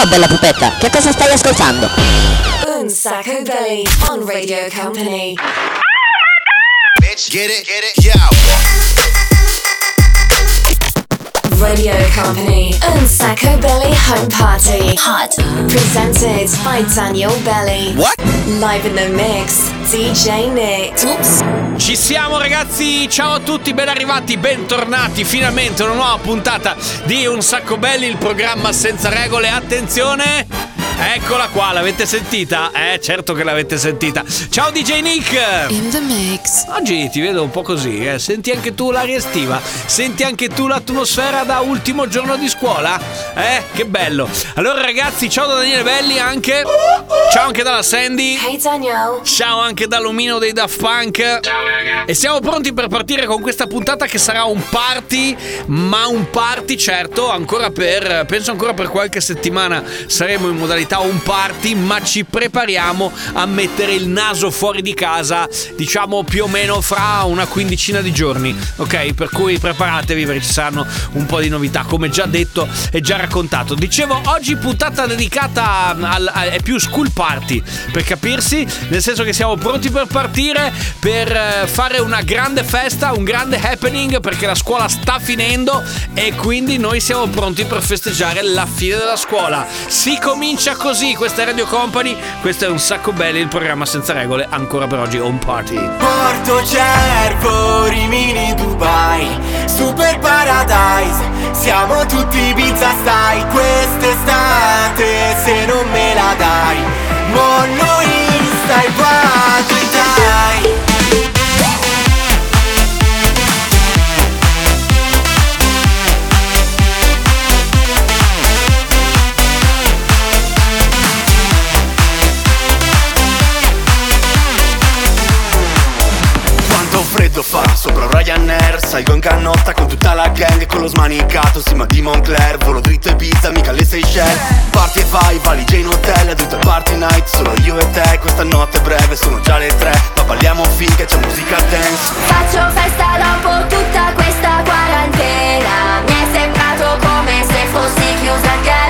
Ciao bella pupetta, che cosa stai ascoltando? Un Sacco Belly on Radio Company. Bitch, get it, get it, yo. Radio Company and Sacco Belly Home Party. Hot. Presented by Daniel Belly. What? Live in the mix, DJ Nick. Oops. Ci siamo ragazzi, ciao a tutti, ben arrivati, bentornati finalmente a una nuova puntata di Un Sacco Belli, il programma senza regole. Attenzione! Eccola qua, l'avete sentita? Eh, certo che l'avete sentita. Ciao DJ Nick! In the mix. Oggi ti vedo un po' così, eh. Senti anche tu l'aria estiva? Senti anche tu l'atmosfera da ultimo giorno di scuola? Eh, che bello. Allora ragazzi, ciao da Daniele Belli anche. Ciao anche dalla Sandy. Hey Daniel. Ciao anche dall'omino dei Daft Punk. E siamo pronti per partire con questa puntata che sarà un party, ma un party certo, ancora per, penso ancora per qualche settimana saremo in modalità un party, ma ci prepariamo a mettere il naso fuori di casa, diciamo più o meno fra una quindicina di giorni, ok? Per cui preparatevi perché ci saranno un po' di novità, come già detto e già raccontato. Dicevo, oggi puntata dedicata al, a- è più school party, per capirsi, nel senso che siamo pronti per partire, per eh, fare una grande festa, un grande happening, perché la scuola sta finendo e quindi noi siamo pronti per festeggiare la fine della scuola. Si comincia così, questa è Radio Company, questo è un sacco belli, il programma senza regole, ancora per oggi Home Party. Porto Cervo, Rimini, Dubai Super Paradise Siamo tutti pizza stai Quest'estate se non me la dai Mollo Insta e vado in Salgo in canotta con tutta la gang Con lo smanicato, sì ma di Moncler Volo dritto e pizza, mica le Seychelles. Parti e fai, valigia in hotel Tutta party night, solo io e te Questa notte è breve, sono già le tre. Ma balliamo finché c'è musica dance. Faccio festa dopo tutta questa quarantena. Mi è sembrato come se fossi chiusa galera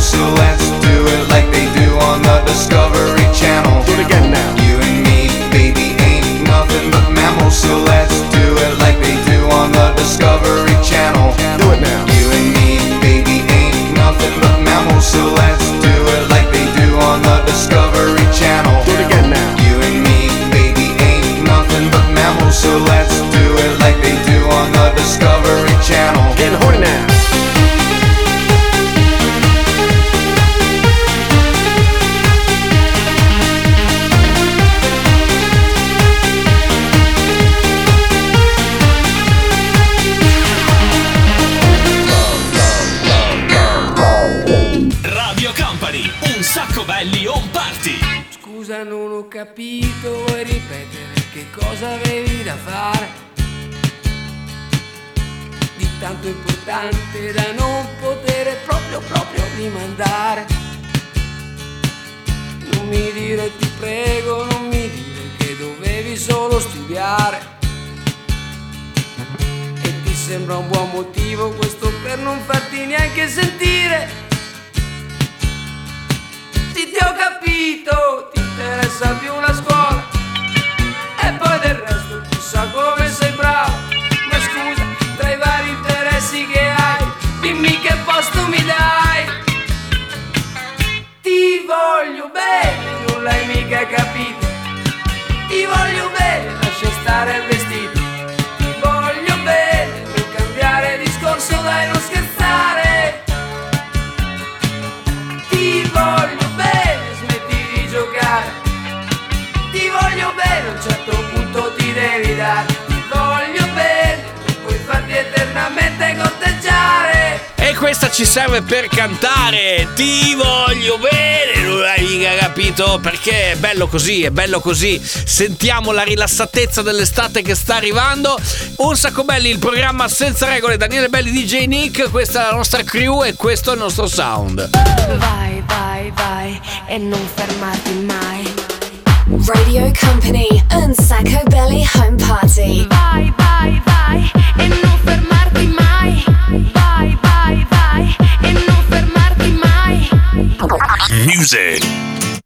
so let's do it like they do on the Discovery Channel. Do it again now. Capito, vuoi ripetere che cosa avevi da fare? Di tanto importante da non poter proprio proprio rimandare. Non mi dire ti prego, non mi dire che dovevi solo studiare. E ti sembra un buon motivo questo per non farti neanche sentire. Capito, ti interessa più la scuola. E poi del resto chissà come sei bravo. Ma scusa, tra i vari interessi che hai, dimmi che posto mi dai. Ti voglio bene, non l'hai mica capito. Ti voglio bene, lascia stare il questa ci serve per cantare. Ti voglio bene Non hai capito? Perché è bello così, è bello così. Sentiamo la rilassatezza dell'estate che sta arrivando. Un sacco belli, il programma senza regole. Daniele Belli DJ Nick Questa è la nostra crew e questo è il nostro sound. Vai, vai, vai e non fermarti mai. Radio Company and Sacco Belly Home Party. Vai, vai, vai e non fermarti mai. Vai, vai, vai e non fermarti mai. Music.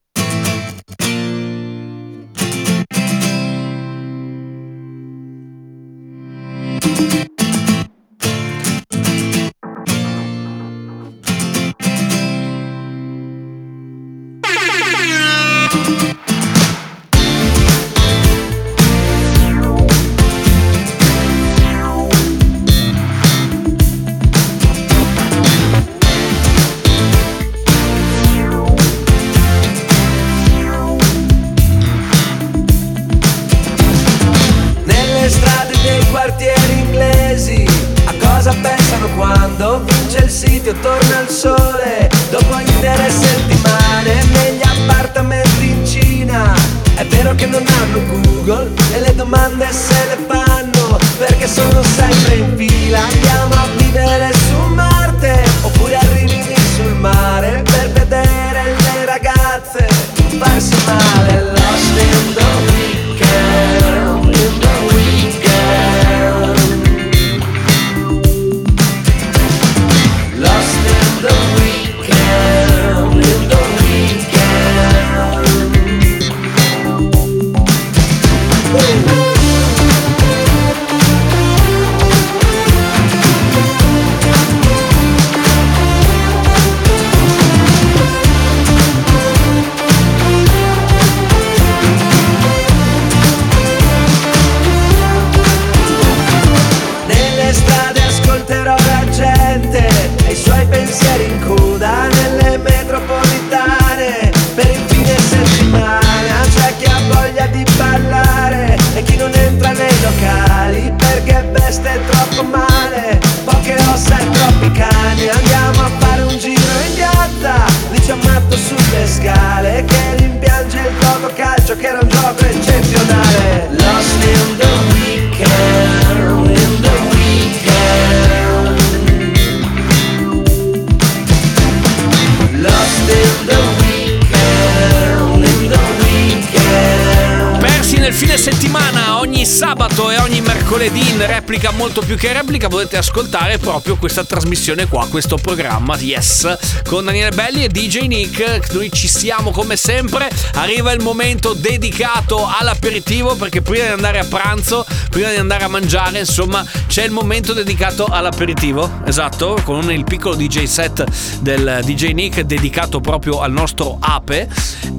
Fine settimana ogni sabato e ogni mercoledì in replica molto più che replica potete ascoltare proprio questa trasmissione qua, questo programma Yes con Daniele Belli e DJ Nick. Noi ci siamo come sempre. Arriva il momento dedicato all'aperitivo perché prima di andare a pranzo, prima di andare a mangiare, insomma, c'è il momento dedicato all'aperitivo. Esatto, con il piccolo DJ set del DJ Nick dedicato proprio al nostro ape.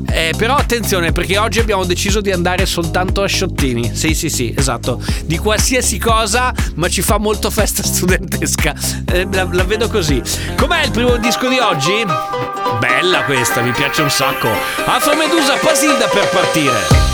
Eh, però attenzione perché oggi abbiamo deciso di andare soltanto a sciottini. Sì, sì, sì, esatto. Di qualsiasi cosa, ma ci fa molto festa studentesca. Eh, la, la vedo così. Com'è il primo disco di oggi? Bella questa, mi piace un sacco. Afro Medusa Pasilda per partire.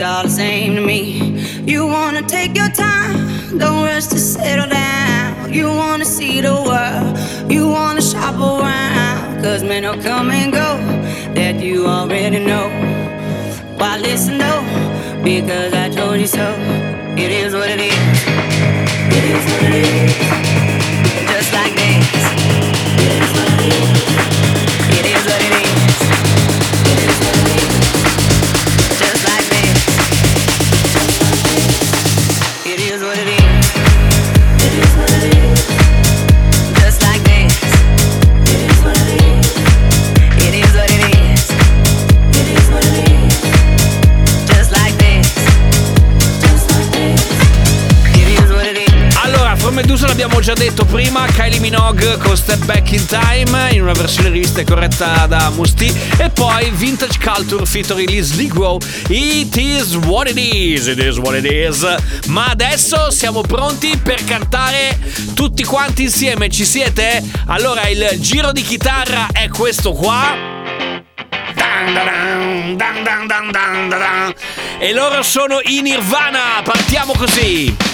it's all the same to me. You wanna take your time, don't rush to settle down. You wanna see the world, you wanna shop around. Cause men will come and go, that you already know. Why listen though? Because I told you so. Time in una versione rivista corretta da Musti. E poi Vintage Culture featuring Liz Ligro It is what it is, it is what it is. Ma adesso siamo pronti per cantare tutti quanti insieme. Ci siete? Allora il giro di chitarra è questo qua. E loro sono in Nirvana. Partiamo così.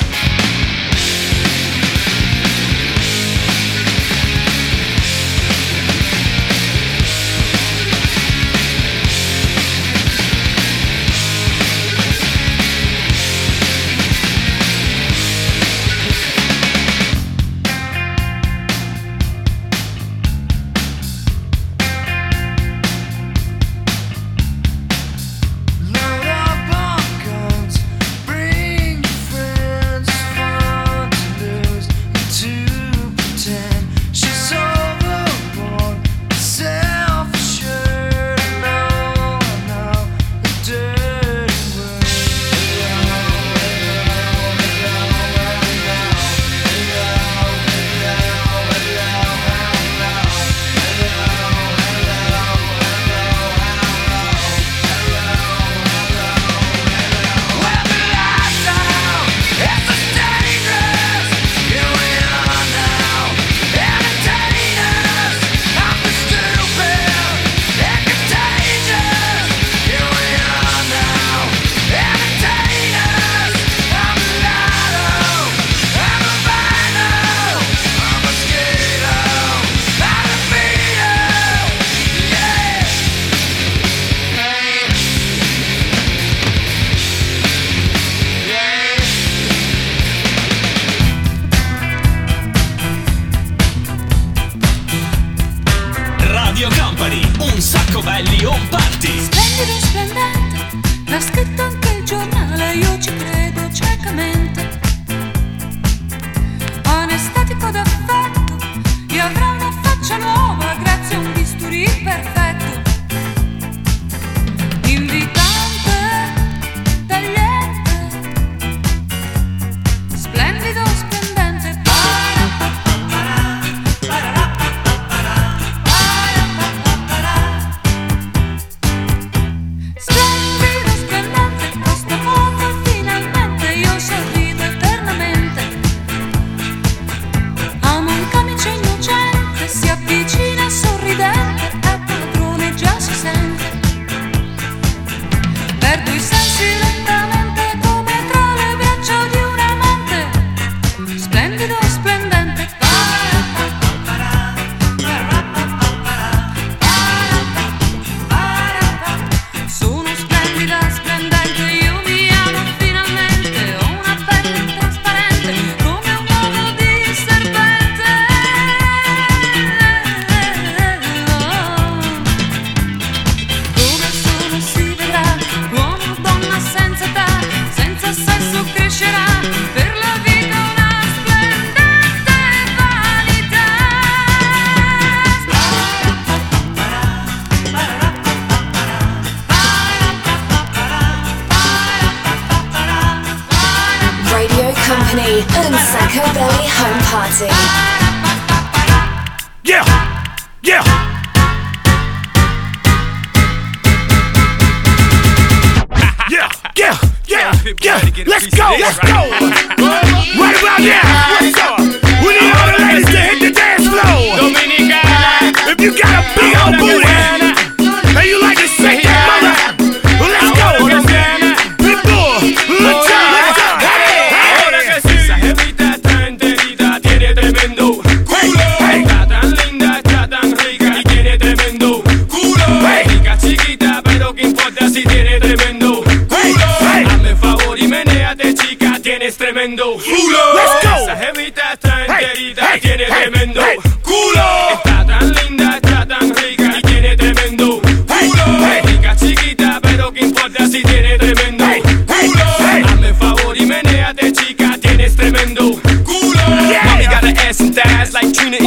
Radio Company, un sacco belli, un party. Splendido, e splendente, l'ha scritto anche il giornale Io ci credo ciecamente. Onestatico d'affetto, io avrò una faccia nuova Grazie a un bisturi perfetto.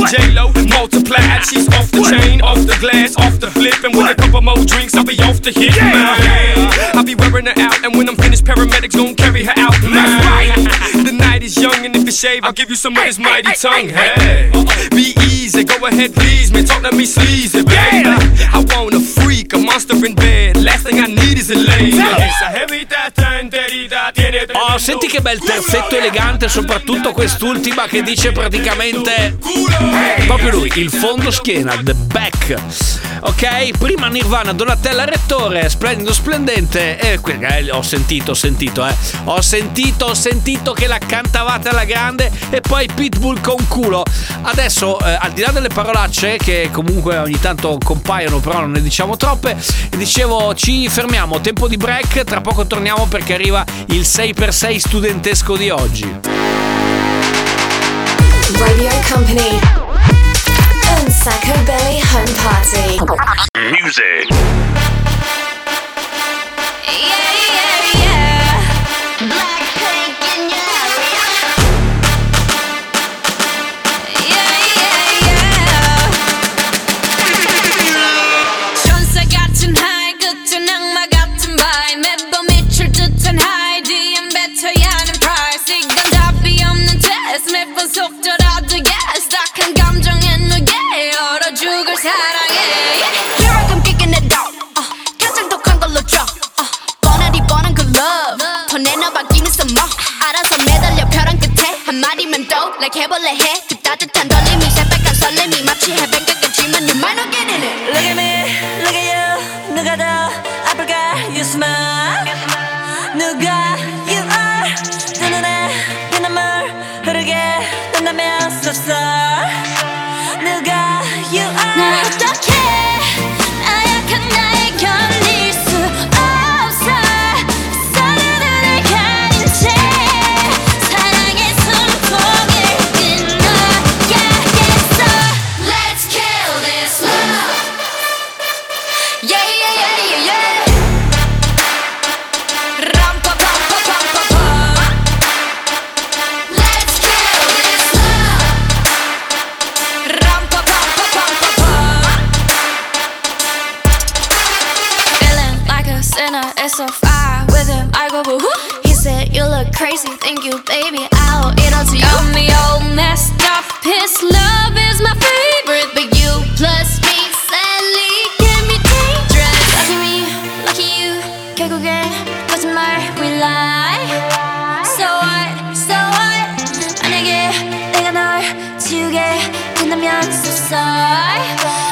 Trina J-Lo. Multiplied, she's off the chain, off the glass, off the flip. And with a couple more drinks, I'll be off the hit, man. I'll be wearing her out, and when I'm finished, paramedics gon' carry her out, man. The night is young, and if you shave, I'll give you some of this mighty tongue. Hey, be easy, go ahead, please, man. Talk to me sleazy, baby. I want a freak, a monster in bed. Last thing I need is a lady. Está enterita, tiene Oh, senti che bel terzetto elegante, soprattutto quest'ultima che dice praticamente proprio lui, il fondo schiena, the back. Ok, prima Nirvana, Donatella Rettore, splendido, splendente. E eh, ho sentito, ho sentito, eh. Ho sentito, ho sentito che la cantavate alla grande e poi Pitbull con culo. Adesso, eh, al di là delle parolacce che comunque ogni tanto compaiono, però non ne diciamo troppe, dicevo ci fermiamo, tempo di break, tra poco torniamo perché arriva il 6x6 studentesco di oggi. Radio Company. And Sacco Belly Home Party. Music. You look crazy, thank you, baby. I'll eat all to you. Got me all messed up. His love is my favorite, but you plus me sadly can be dangerous. Lucky me, lucky you. 결국엔 거짓말 we lie. So what, so what? 만약에 내가 널 지우게 된다면 so sorry.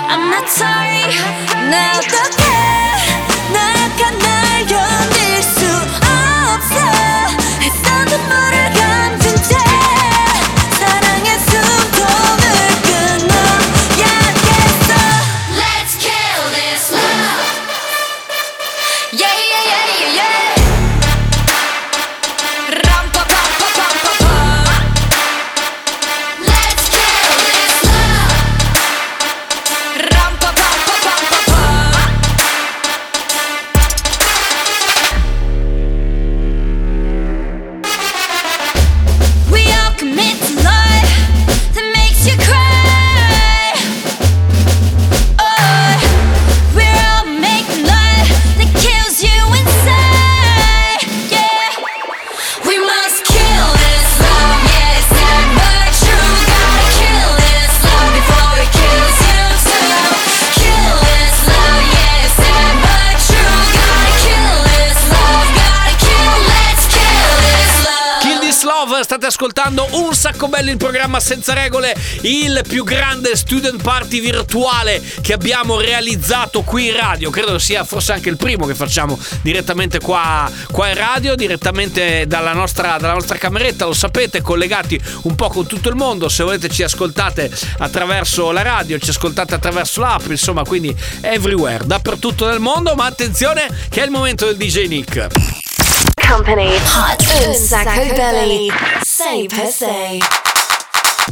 I'm not sorry. 나 어떡해? 나약한 날 State ascoltando un sacco bello il programma senza regole, il più grande student party virtuale che abbiamo realizzato qui in radio. Credo sia forse anche il primo che facciamo direttamente qua, qua in radio, direttamente dalla nostra, dalla nostra cameretta, lo sapete, collegati un po' con tutto il mondo. Se volete ci ascoltate attraverso la radio, ci ascoltate attraverso l'app, insomma, quindi everywhere, dappertutto nel mondo. Ma attenzione che è il momento del DJ Nick. Company. Hot. Un sacco belly. Say per se.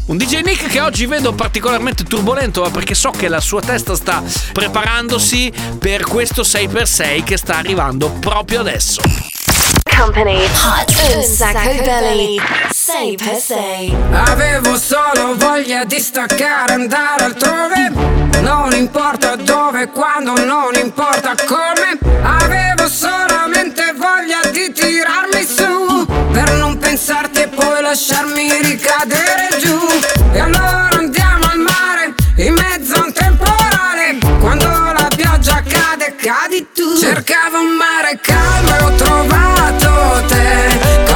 Un DJ Nick che oggi vedo particolarmente turbolento ma perché so che la sua testa sta preparandosi per questo 6x6 che sta arrivando proprio adesso. Company. Hot. Un sacco belly. Say per se. Avevo solo voglia di staccare, andare altrove. Non importa dove, quando, non importa come. Avevo solamente voglia di tirarmi su. Per non pensarti e poi lasciarmi ricadere giù. E allora andiamo al mare, in mezzo a un temporale. Quando la pioggia cade, cadi tu. Cercavo un mare calmo e ho trovato te.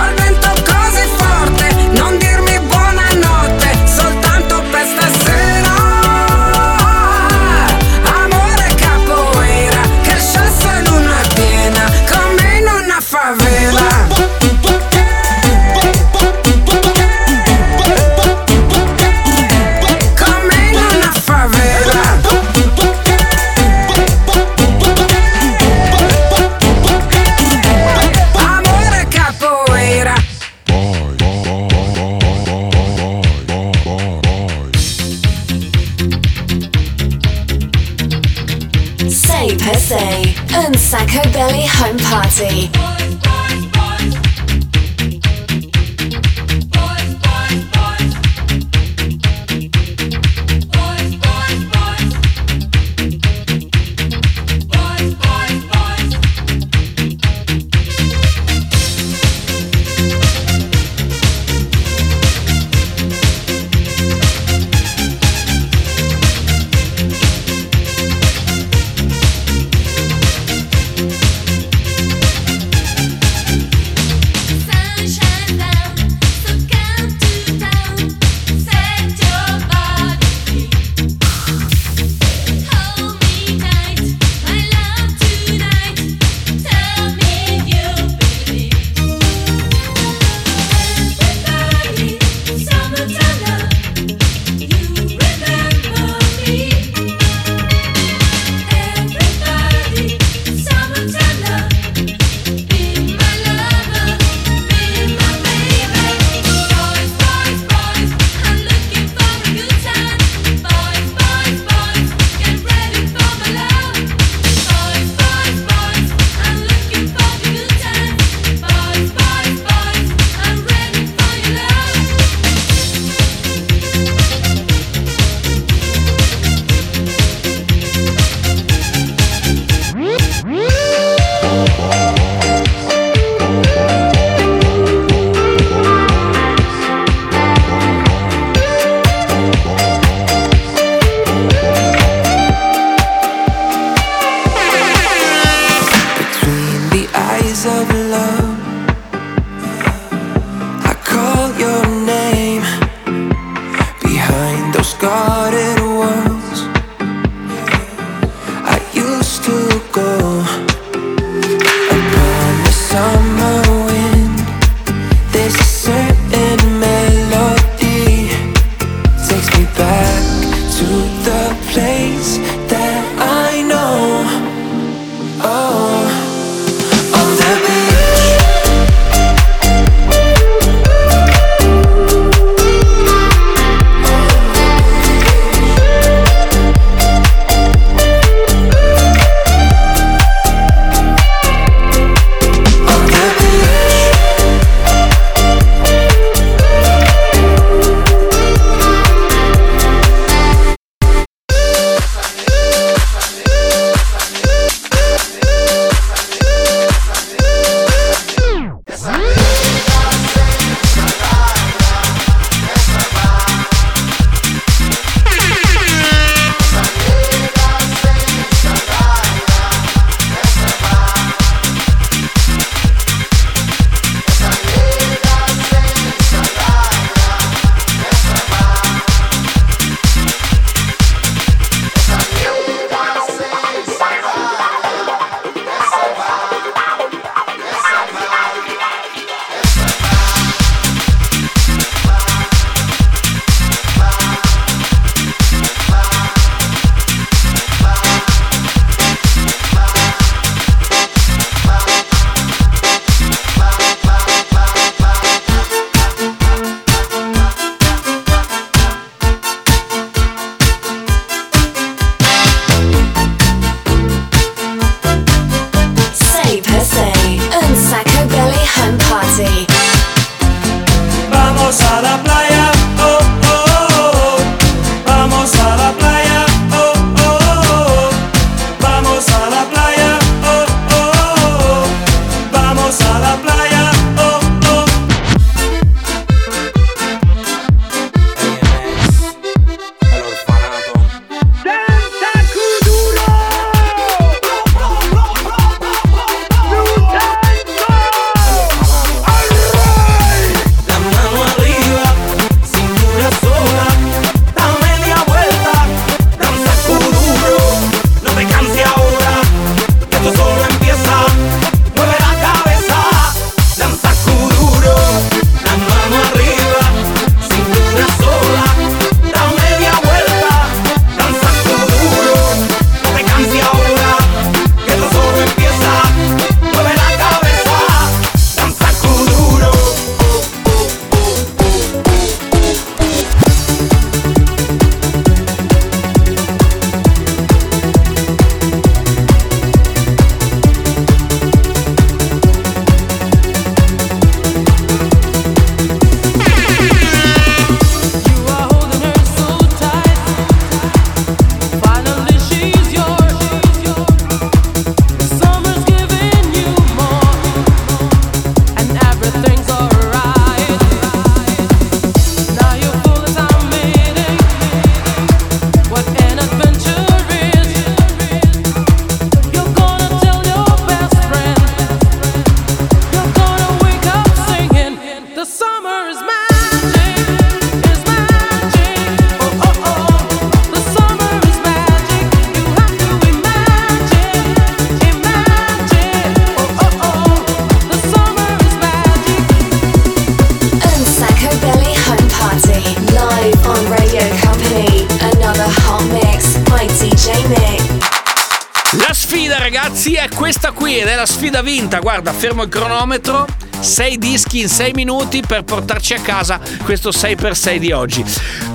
Ragazzi è questa qui ed è la sfida vinta. Guarda, fermo il cronometro. 6 dischi in 6 minuti per portarci a casa questo 6x6 di oggi.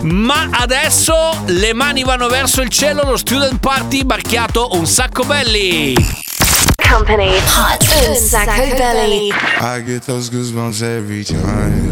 Ma adesso le mani vanno verso il cielo, lo student party marchiato un sacco belli. Company Hot un sacco belly. I get those goosebumps every time.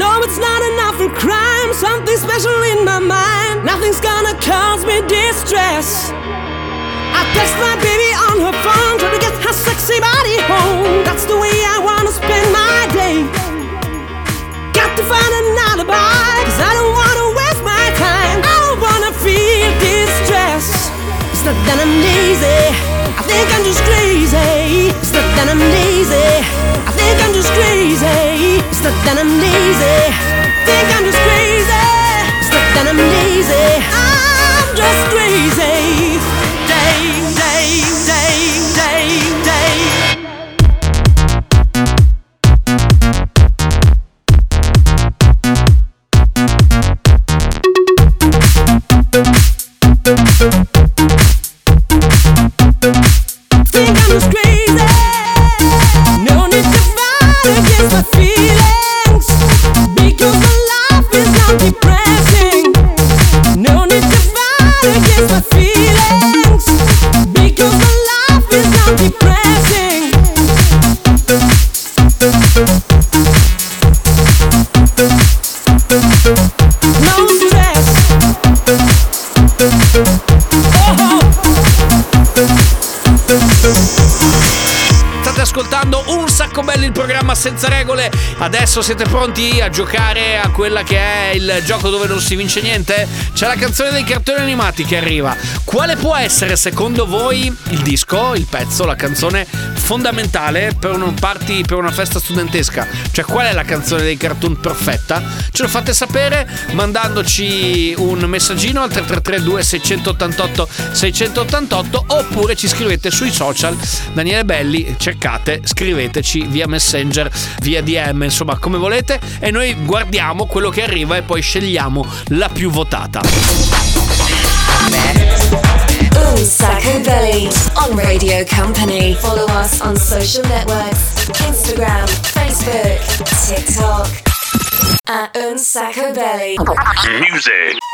know it's not enough for crime, something special in my mind. Nothing's gonna cause me distress. I text my baby on her phone, trying to get her sexy body home. That's the way I wanna spend my day. Got to find an alibi, cause I don't wanna waste my time. I don't wanna feel distress. It's not that I'm lazy, I think I'm just crazy. It's not that I'm lazy, I think I'm just crazy. It's that I'm lazy, think I'm just crazy. It's that I'm lazy, I'm just crazy. A Adesso siete pronti a giocare a quella che è il gioco dove non si vince niente? C'è la canzone dei cartoni animati che arriva. Quale può essere secondo voi il disco, il pezzo, la canzone fondamentale per un party, per una festa studentesca? Cioè qual è la canzone dei cartoon perfetta? Ce lo fate sapere mandandoci un messaggino al 3332 688 688 oppure ci scrivete sui social Daniele Belli, cercate, scriveteci via Messenger, via DM, insomma come volete e noi guardiamo quello che arriva e poi scegliamo la più votata. Un sacco belly on Radio Company. Follow us on social networks Instagram, Facebook, TikTok. At Un sacco belly. Music.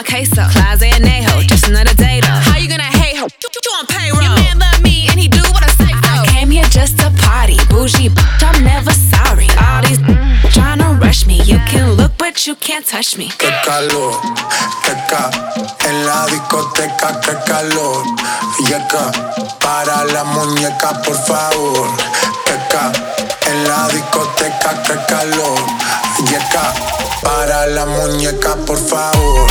My queso. Clase and Neho, just another day though. How you gonna hate her? You, you on payroll. Your man love me and he do what I say so. I came here just to party, bougie, bitch, I'm never sorry. All these tryna rush me. You can look, but you can't touch me. Qué calor, qué ca, en la discoteca, qué calor. Yeca, para la muñeca, por favor. Qué ca, en la discoteca, qué calor. Yeca, para la muñeca, por favor.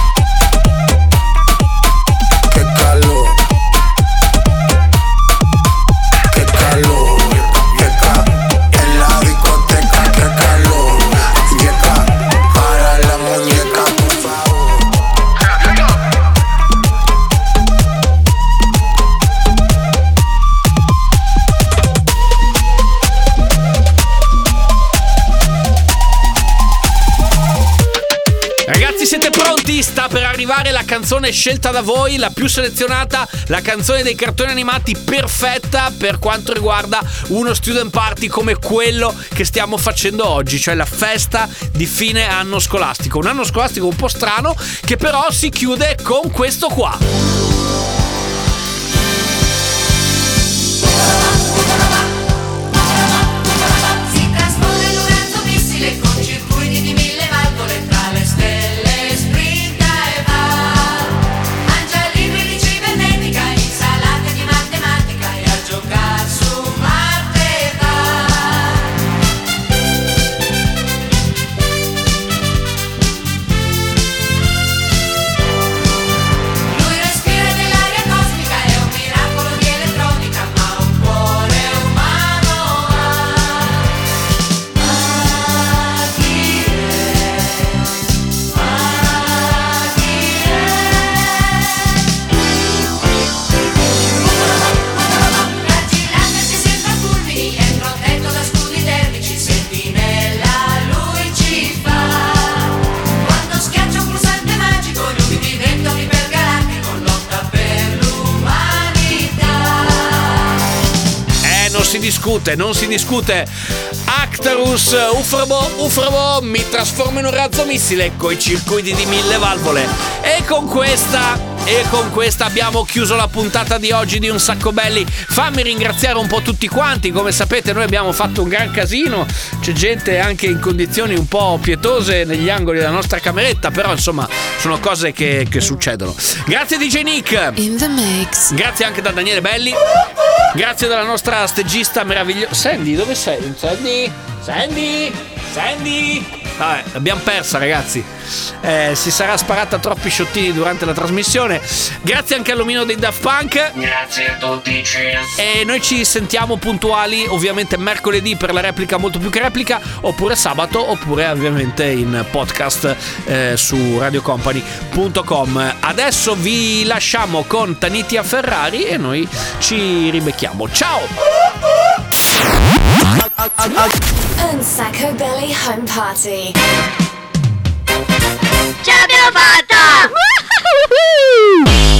Pronti? Sta per arrivare la canzone scelta da voi, la più selezionata, la canzone dei cartoni animati perfetta per quanto riguarda uno student party come quello che stiamo facendo oggi, cioè la festa di fine anno scolastico. Un anno scolastico un po' strano che però si chiude con questo qua. Si discute, non si discute. Actarus, Ufrabo, Ufrabo, mi trasformo in un razzo missile con i circuiti di mille valvole. E con questa. E con questa abbiamo chiuso la puntata di oggi di Un Sacco Belli. Fammi ringraziare un po' tutti quanti. Come sapete, noi abbiamo fatto un gran casino. C'è gente anche in condizioni un po' pietose negli angoli della nostra cameretta. Però, insomma, sono cose che, che succedono. Grazie, DJ Nick. In the mix. Grazie anche da Daniele Belli. Grazie dalla nostra stegista meravigliosa. Sandy, dove sei? Sandy? Sandy? Sandy? Vabbè, l'abbiamo persa, ragazzi. Eh, si sarà sparata troppi sciottini durante la trasmissione. Grazie anche all'omino dei Daft Punk. Grazie a tutti, cheers. E noi ci sentiamo puntuali, ovviamente mercoledì per la replica molto più che replica, oppure sabato, oppure ovviamente in podcast eh, su radiocompany.com. Adesso vi lasciamo con Tanitia Ferrari e noi ci ribecchiamo. Ciao! Sacco Belly Home Party. Ce l'abbiamo fatta!